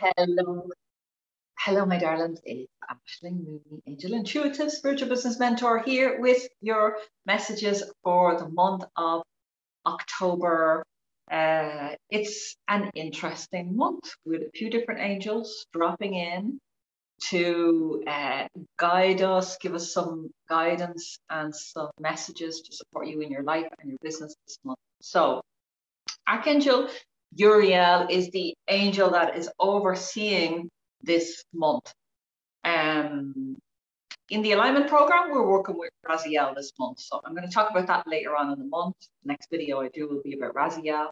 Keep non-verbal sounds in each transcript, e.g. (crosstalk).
Hello. Hello, my darlings. It's Aisling Mooney, Angel Intuitive Spiritual Business Mentor here with your messages for the month of October. Uh, it's an interesting month with a few different angels dropping in to uh, guide us, give us some guidance and some messages to support you in your life and your business this month. So, Archangel Uriel is the angel that is overseeing this month. Um, in the alignment program, we're working with Raziel this month. So I'm going to talk about that later on in the month. The next video I do will be about Raziel.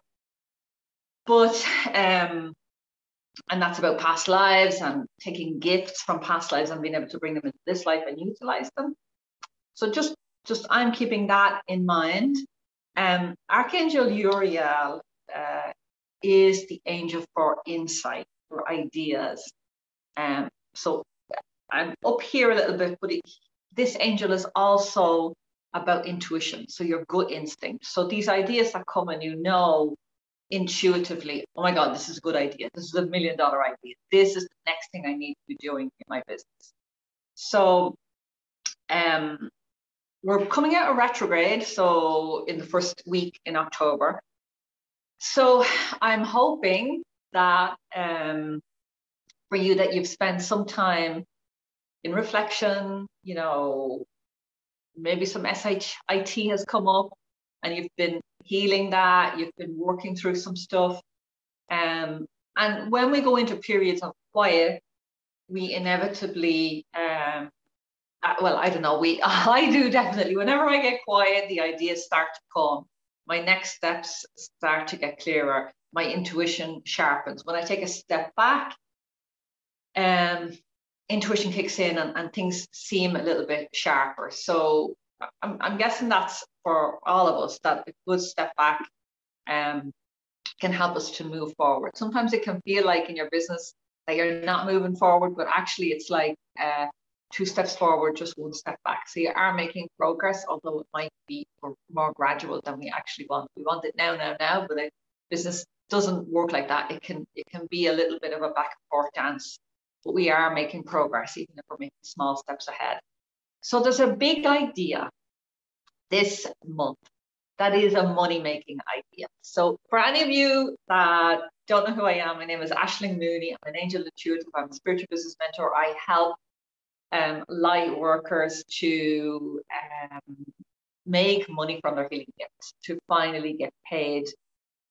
But, um, and that's about past lives and taking gifts from past lives and being able to bring them into this life and utilize them. So just, just I'm keeping that in mind. Um, Archangel Uriel uh, is the angel for insight, for ideas. Um, so I'm up here a little bit, but it, this angel is also about intuition. So your gut instinct. So these ideas that come and you know intuitively, oh my God, this is a good idea. This is a million dollar idea. This is the next thing I need to be doing in my business. So um, we're coming out of retrograde. So in the first week in October. So (sighs) I'm hoping that um, for you that you've spent some time in reflection, you know, maybe some SHIT has come up and you've been healing that, you've been working through some stuff. Um, and when we go into periods of quiet, we inevitably, um, uh, well, I don't know, we, (laughs) I do definitely, whenever I get quiet, the ideas start to come. My next steps start to get clearer. My intuition sharpens. When I take a step back, um, intuition kicks in and, and things seem a little bit sharper. So I'm, I'm guessing that's for all of us that a good step back um, can help us to move forward. Sometimes it can feel like in your business that you're not moving forward, but actually it's like uh, two steps forward, just one step back. So you are making progress, although it might be more gradual than we actually want. We want it now, now, now, but a business doesn't work like that. It can it can be a little bit of a back and forth dance but we are making progress, even if we're making small steps ahead. So there's a big idea this month that is a money making idea. So for any of you that don't know who I am, my name is Aisling Mooney. I'm an angel intuitive. I'm a spiritual business mentor. I help um, light workers to um, make money from their healing gifts, to finally get paid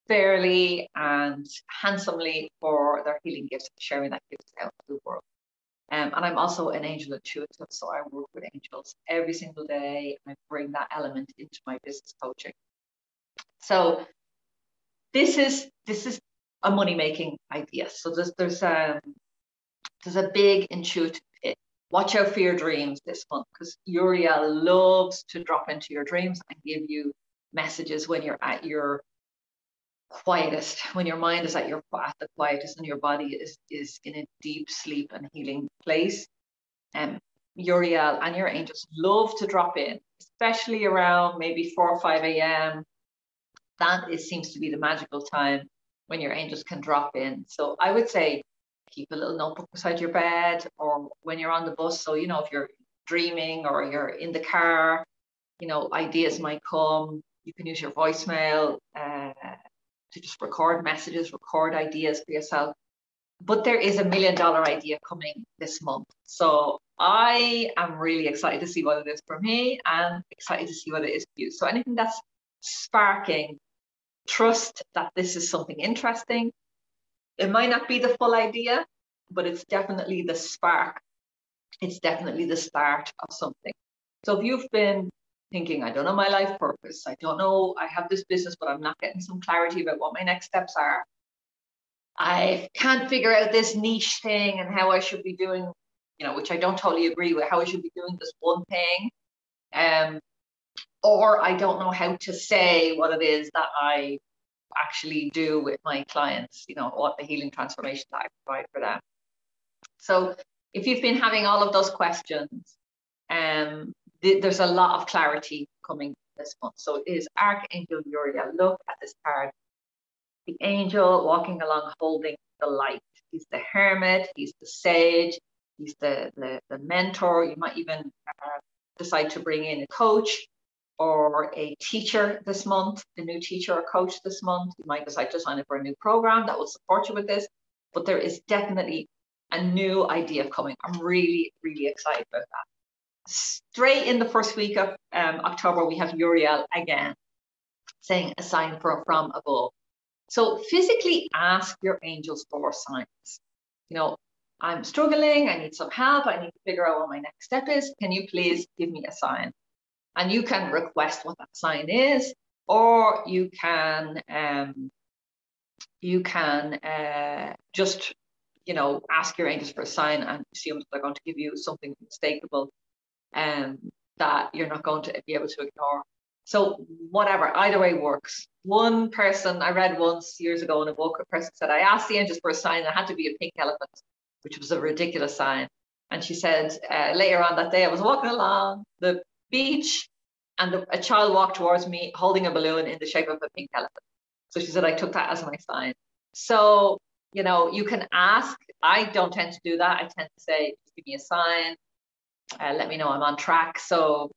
fairly and handsomely for their healing gifts, sharing that gift out to the world. Um, and I'm also an angel intuitive, so I work with angels every single day. I bring that element into my business coaching. So this is this is a money making idea. So there's there's um there's a big intuitive. Watch out for your dreams this month because Uriel loves to drop into your dreams and give you messages when you're at your quietest, when your mind is at your at the quietest and your body is is in a deep sleep and healing place. Um, Uriel and your angels love to drop in, especially around maybe 4 or 5 a.m. That is, seems to be the magical time when your angels can drop in. So I would say keep a little notebook beside your bed or when you're on the bus. So, you know, if you're dreaming or you're in the car, you know, ideas might come. You can use your voicemail. Uh, to just record messages, record ideas for yourself. But there is a million dollar idea coming this month. So I am really excited to see what it is for me and excited to see what it is for you. So anything that's sparking trust that this is something interesting. It might not be the full idea, but it's definitely the spark. It's definitely the start of something. So if you've been thinking, I don't know my life purpose. I don't know, I have this business, but I'm not getting some clarity about what my next steps are. I can't figure out this niche thing and how I should be doing, you know, which I don't totally agree with, how I should be doing this one thing. Um, or I don't know how to say what it is that I actually do with my clients, you know, what the healing transformation that I provide for them. So if you've been having all of those questions, um, th- there's a lot of clarity coming this month. So it is Archangel Uriel. Look at this card. the angel walking along holding the light. He's the hermit, he's the sage, he's the, the, the mentor. You might even uh, decide to bring in a coach or a teacher this month, a new teacher or coach this month. You might decide to sign up for a new program that will support you with this. But there is definitely a new idea coming. I'm really, really excited about that. Straight in the first week of um, October, we have Uriel again saying a sign from, from above. So physically ask your angels for signs. You know, I'm struggling, I need some help, I need to figure out what my next step is. Can you please give me a sign? And you can request what that sign is, or you can um, you can uh, just you know ask your angels for a sign and assume that they're going to give you something unmistakable um, that you're not going to be able to ignore. So whatever, either way works. One person I read once years ago in a book, a person said, I asked the angels for a sign, and it had to be a pink elephant, which was a ridiculous sign. And she said uh, later on that day, I was walking along the beach and a child walked towards me holding a balloon in the shape of a pink elephant. So she said, I took that as my sign. So, you know, you can ask. I don't tend to do that. I tend to say, give me a sign, uh, let me know I'm on track. So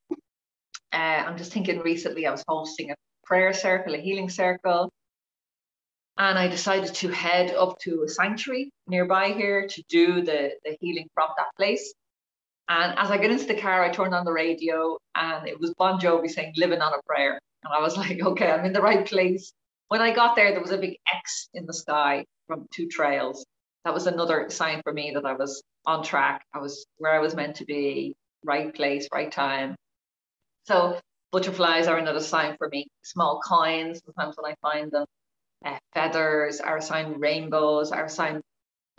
uh, I'm just thinking recently I was hosting a prayer circle, a healing circle. And I decided to head up to a sanctuary nearby here to do the, the healing from that place. And as I get into the car, I turned on the radio and it was Bon Jovi saying, Living on a Prayer. And I was (laughs) like, okay, I'm in the right place. When I got there, there was a big X in the sky from two trails. That was another sign for me that I was on track. I was where I was meant to be, right place, right time. So butterflies are another sign for me. Small coins, sometimes when I find them, uh, feathers are a sign. Rainbows are a sign.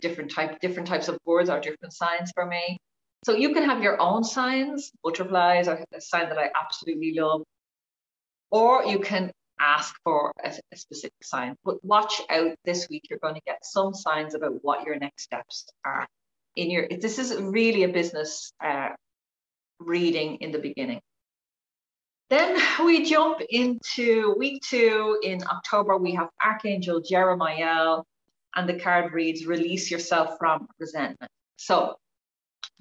Different type, different types of birds are different signs for me. So you can have your own signs. Butterflies are a sign that I absolutely love, or you can ask for a, a specific sign. But watch out this week. You're going to get some signs about what your next steps are. In your, this is really a business uh, reading in the beginning. Then we jump into week two in October. We have Archangel Jeremiel, and the card reads, Release yourself from resentment. So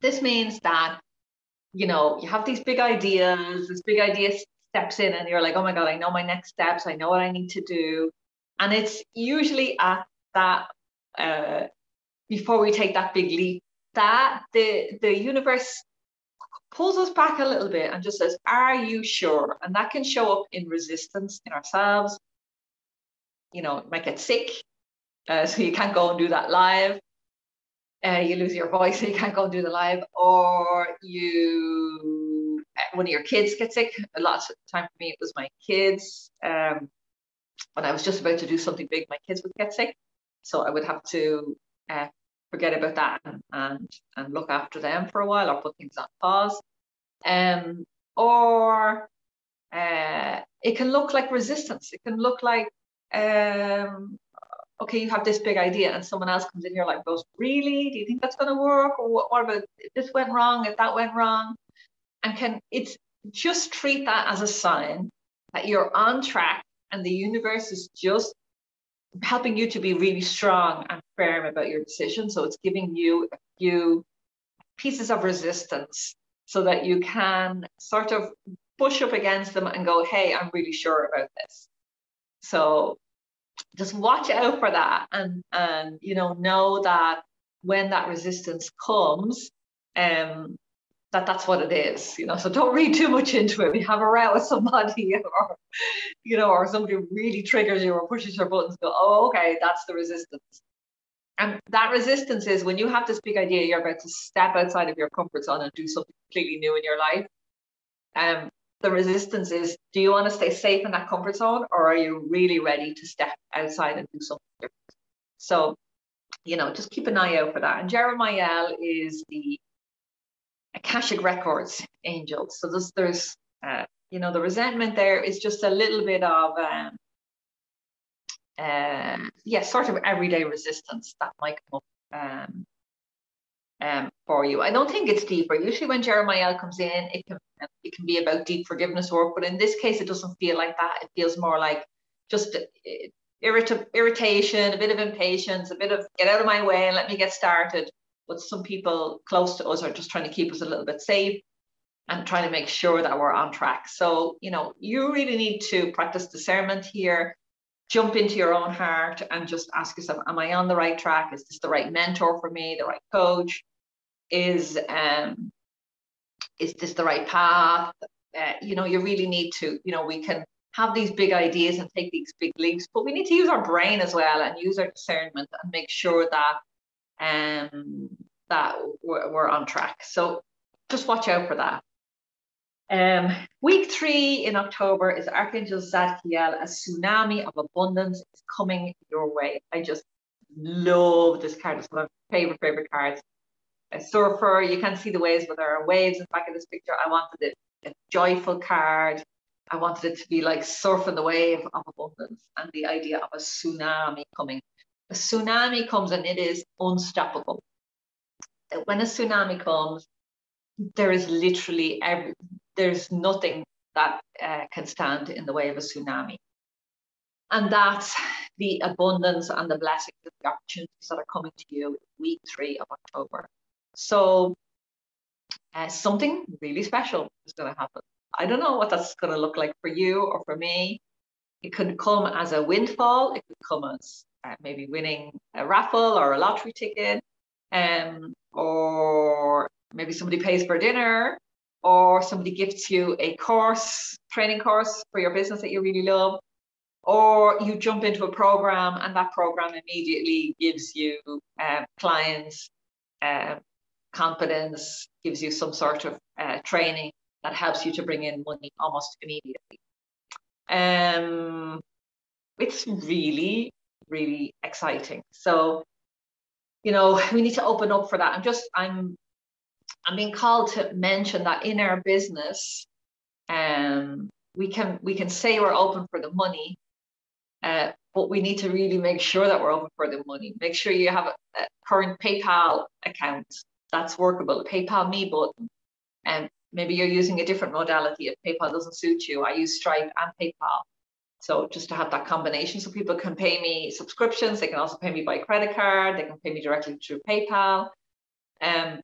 this means that, you know, you have these big ideas, this big idea steps in, and you're like, oh my God, I know my next steps, I know what I need to do. And it's usually at that, uh, before we take that big leap, that the, the universe pulls us back a little bit and just says, Are you sure? And that can show up in resistance in ourselves. You know, might get sick, uh, (laughs) so you can't go and do that live. Uh, you lose your voice, you can't go and do the live, or you, uh, one of your kids get sick. A lot of time for me, it was my kids. Um, when I was just about to do something big, my kids would get sick, so I would have to uh, forget about that and, and, and look after them for a while or put things on pause. Um, or uh, it can look like resistance. It can look like, um, okay, you have this big idea and someone else comes in here like goes, really? Do you think that's going to work? Or what, what about if this went wrong, if that went wrong? And can it's just treat that as a sign that you're on track and the universe is just helping you to be really strong and firm about your decision. So it's giving you a few pieces of resistance so that you can sort of push up against them and go, hey, I'm really sure about this. So just watch out for that and and you know know that when that resistance comes, um, that that's what it is, you know. So don't read too much into it. We have a row with somebody, (laughs) or you know, or somebody really triggers you or pushes your buttons. Go, oh, okay, that's the resistance. And that resistance is when you have this big idea, you're about to step outside of your comfort zone and do something completely new in your life. Um, the resistance is: Do you want to stay safe in that comfort zone, or are you really ready to step outside and do something different? So, you know, just keep an eye out for that. And Jeremiel is the Akashic Records angels. So there's, there's uh, you know, the resentment there is just a little bit of, um, uh, yeah, sort of everyday resistance that might come up um, um, for you. I don't think it's deeper. Usually, when Jeremiel comes in, it can it can be about deep forgiveness work, but in this case, it doesn't feel like that. It feels more like just uh, irrit- irritation, a bit of impatience, a bit of get out of my way and let me get started. But some people close to us are just trying to keep us a little bit safe and trying to make sure that we're on track. So, you know, you really need to practice discernment here, jump into your own heart and just ask yourself, am I on the right track? Is this the right mentor for me, the right coach? Is um is this the right path? Uh, you know, you really need to, you know, we can have these big ideas and take these big leaps, but we need to use our brain as well and use our discernment and make sure that um that we're, we're on track. So just watch out for that. Um, week three in October is Archangel Zadkiel. A tsunami of abundance is coming your way. I just love this card. It's one of my favorite, favorite cards. A surfer, you can't see the waves, but there are waves in the back of this picture. I wanted it a joyful card. I wanted it to be like surfing the wave of abundance and the idea of a tsunami coming. A tsunami comes and it is unstoppable. When a tsunami comes, there is literally every, there's nothing that uh, can stand in the way of a tsunami. And that's the abundance and the blessings and the opportunities that are coming to you week three of October. So uh, something really special is going to happen. I don't know what that's going to look like for you or for me. It could come as a windfall. It could come as uh, maybe winning a raffle or a lottery ticket, um, or maybe somebody pays for dinner, or somebody gifts you a course, training course for your business that you really love, or you jump into a program and that program immediately gives you uh, clients, uh, confidence, gives you some sort of uh, training that helps you to bring in money almost immediately. Um, it's really, really exciting. So, you know, we need to open up for that. I'm just, I'm I'm being called to mention that in our business, um, we can we can say we're open for the money, uh, but we need to really make sure that we're open for the money. Make sure you have a, a current PayPal account that's workable, PayPal Me button, and maybe you're using a different modality if PayPal doesn't suit you. I use Stripe and PayPal. So just to have that combination so people can pay me subscriptions, they can also pay me by credit card, they can pay me directly through PayPal. Um,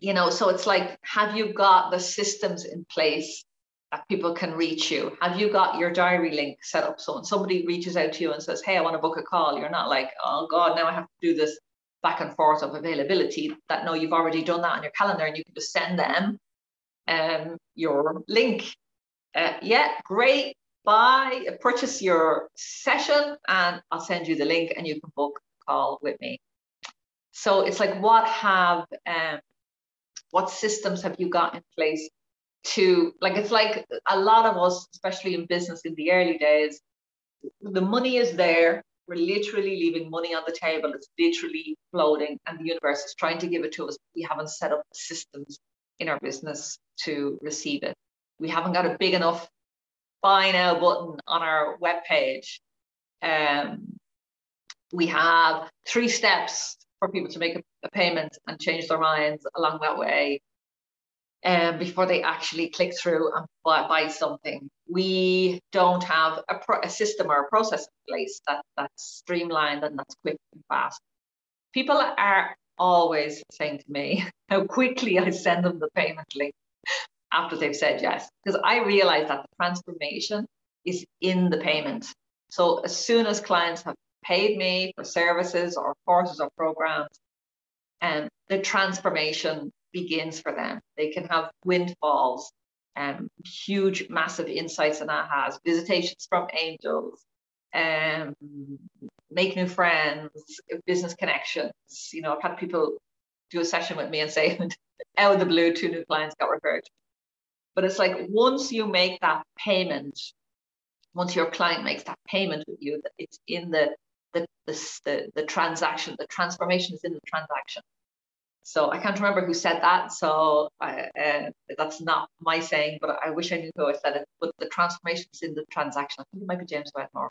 you know, so it's like, have you got the systems in place that people can reach you? Have you got your diary link set up? So when somebody reaches out to you and says, Hey, I want to book a call, you're not like, Oh God, now I have to do this back and forth of availability. That no, you've already done that on your calendar and you can just send them um, your link. Uh, yeah, great. Buy, purchase your session, and I'll send you the link, and you can book a call with me. So it's like, what have um, what systems have you got in place to like it's like a lot of us especially in business in the early days the money is there we're literally leaving money on the table. It's literally floating and the universe is trying to give it to us we haven't set up systems in our business to receive it. We haven't got a big enough buy now button on our web page um, we have three steps for people to make a, a payment and change their minds along that way um, before they actually click through and buy, buy something. We don't have a, pro- a, system or a process in place that, that's streamlined and that's quick and fast. People are always saying to me (laughs) how quickly I send them the payment link after they've said yes, because I realize that the transformation is in the payment. So as soon as clients have paid me for services or courses or programs, and the transformation begins for them. They can have windfalls, um, huge, massive insights and ahas, visitations from angels, um, make new friends, business connections. You know, I've had people do a session with me and say, (laughs) out of the blue, two new clients got referred. But it's like once you make that payment, once your client makes that payment with you, that it's in the the, the, the, the transaction, the transformation is in the transaction. So I can't remember who said that. So I, uh, that's not my saying, but I wish I knew who I said it. But the transformation is in the transaction. I think it might be James Wedmore.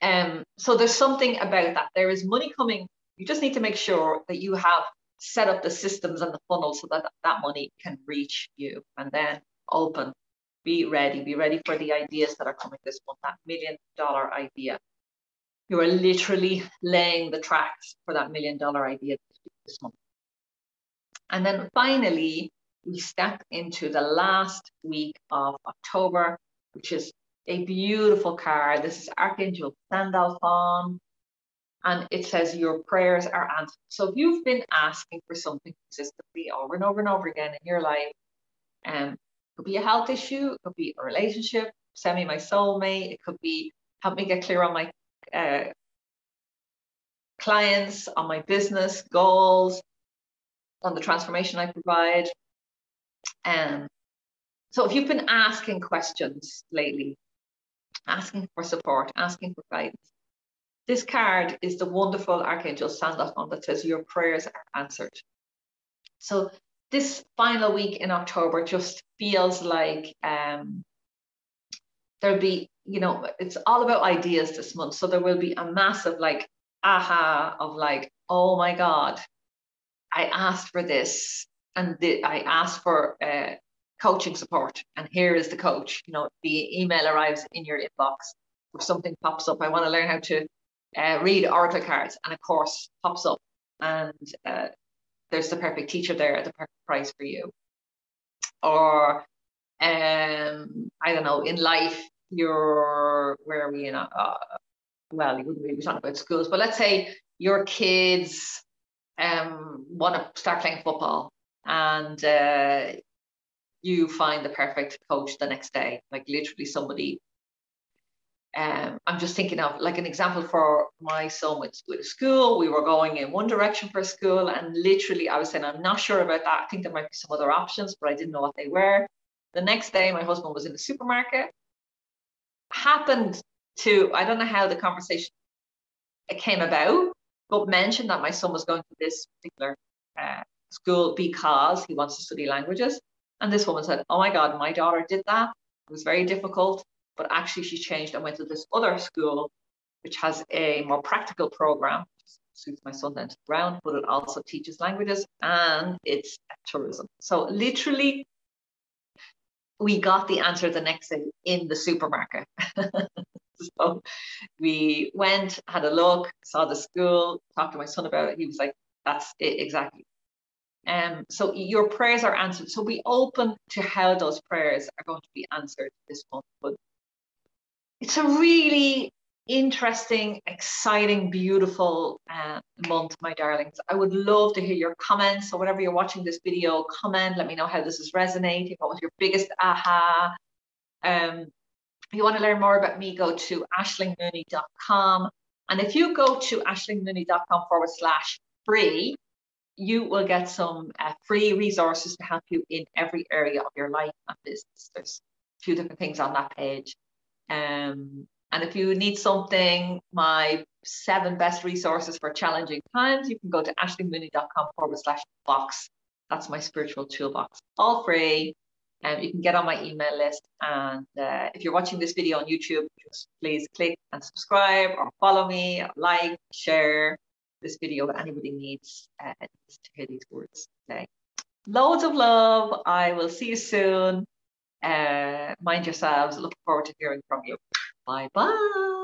Um, so there's something about that. There is money coming. You just need to make sure that you have set up the systems and the funnel so that that money can reach you and then open be ready. Be ready for the ideas that are coming this month, that million dollar idea. You are literally laying the tracks for that million dollar idea And then finally, we step into the last week of October, which is a beautiful card. This is Archangel Sandalphon, and it says your prayers are answered. So if you've been asking for something consistently over and over and over again in your life, um, it could be a health issue, it could be a relationship, send me my soulmate, it could be help me get clear on my uh, clients, on my business goals, on the transformation I provide. Um, so if you've been asking questions lately, asking for support, asking for guidance, this card is the wonderful Archangel Sandalphon that says your prayers are answered. So this final week in October just feels like um, there'll be, you know, it's all about ideas this month. So there will be a massive like aha of like, oh my God, I asked for this and the, I asked for uh, coaching support and here is the coach. You know, the email arrives in your inbox or something pops up. I want to learn how to uh, read oracle cards and a course pops up and uh, there's the perfect teacher there at the perfect price for you. Or um, I don't know, in life, you're where are we in? Uh, well, you wouldn't really be talking about schools, but let's say your kids um, want to start playing football and uh, you find the perfect coach the next day, like literally somebody. Um, I'm just thinking of like an example for my son with, with school. We were going in one direction for school, and literally, I was saying, I'm not sure about that. I think there might be some other options, but I didn't know what they were. The next day, my husband was in the supermarket, happened to, I don't know how the conversation came about, but mentioned that my son was going to this particular uh, school because he wants to study languages. And this woman said, Oh my God, my daughter did that. It was very difficult, but actually she changed and went to this other school, which has a more practical program, suits my son then to the ground, but it also teaches languages and it's tourism. So literally, we got the answer the next day in the supermarket. (laughs) so we went, had a look, saw the school, talked to my son about it. He was like, that's it exactly. Um, so your prayers are answered. So be open to how those prayers are going to be answered this month. But it's a really interesting, exciting, beautiful uh, month, my darlings. I would love to hear your comments. So whenever you're watching this video, comment. Let me know how this is resonating. What was your biggest aha? Um, if you want to learn more about me, go to ashlingmooney.com. And if you go to ashlingmooney.com forward slash free, you will get some uh, free resources to help you in every area of your life and business. There's a few different things on that page. Um, and if you need something, my seven best resources for challenging times, you can go to ashlingmooney.com forward slash box. That's my spiritual toolbox, all free. And you can get on my email list. And uh, if you're watching this video on YouTube, just please click and subscribe or follow me, like, share this video if anybody needs uh, to hear these words today. Loads of love. I will see you soon. Uh, mind yourselves. Looking forward to hearing from you. Bye bye.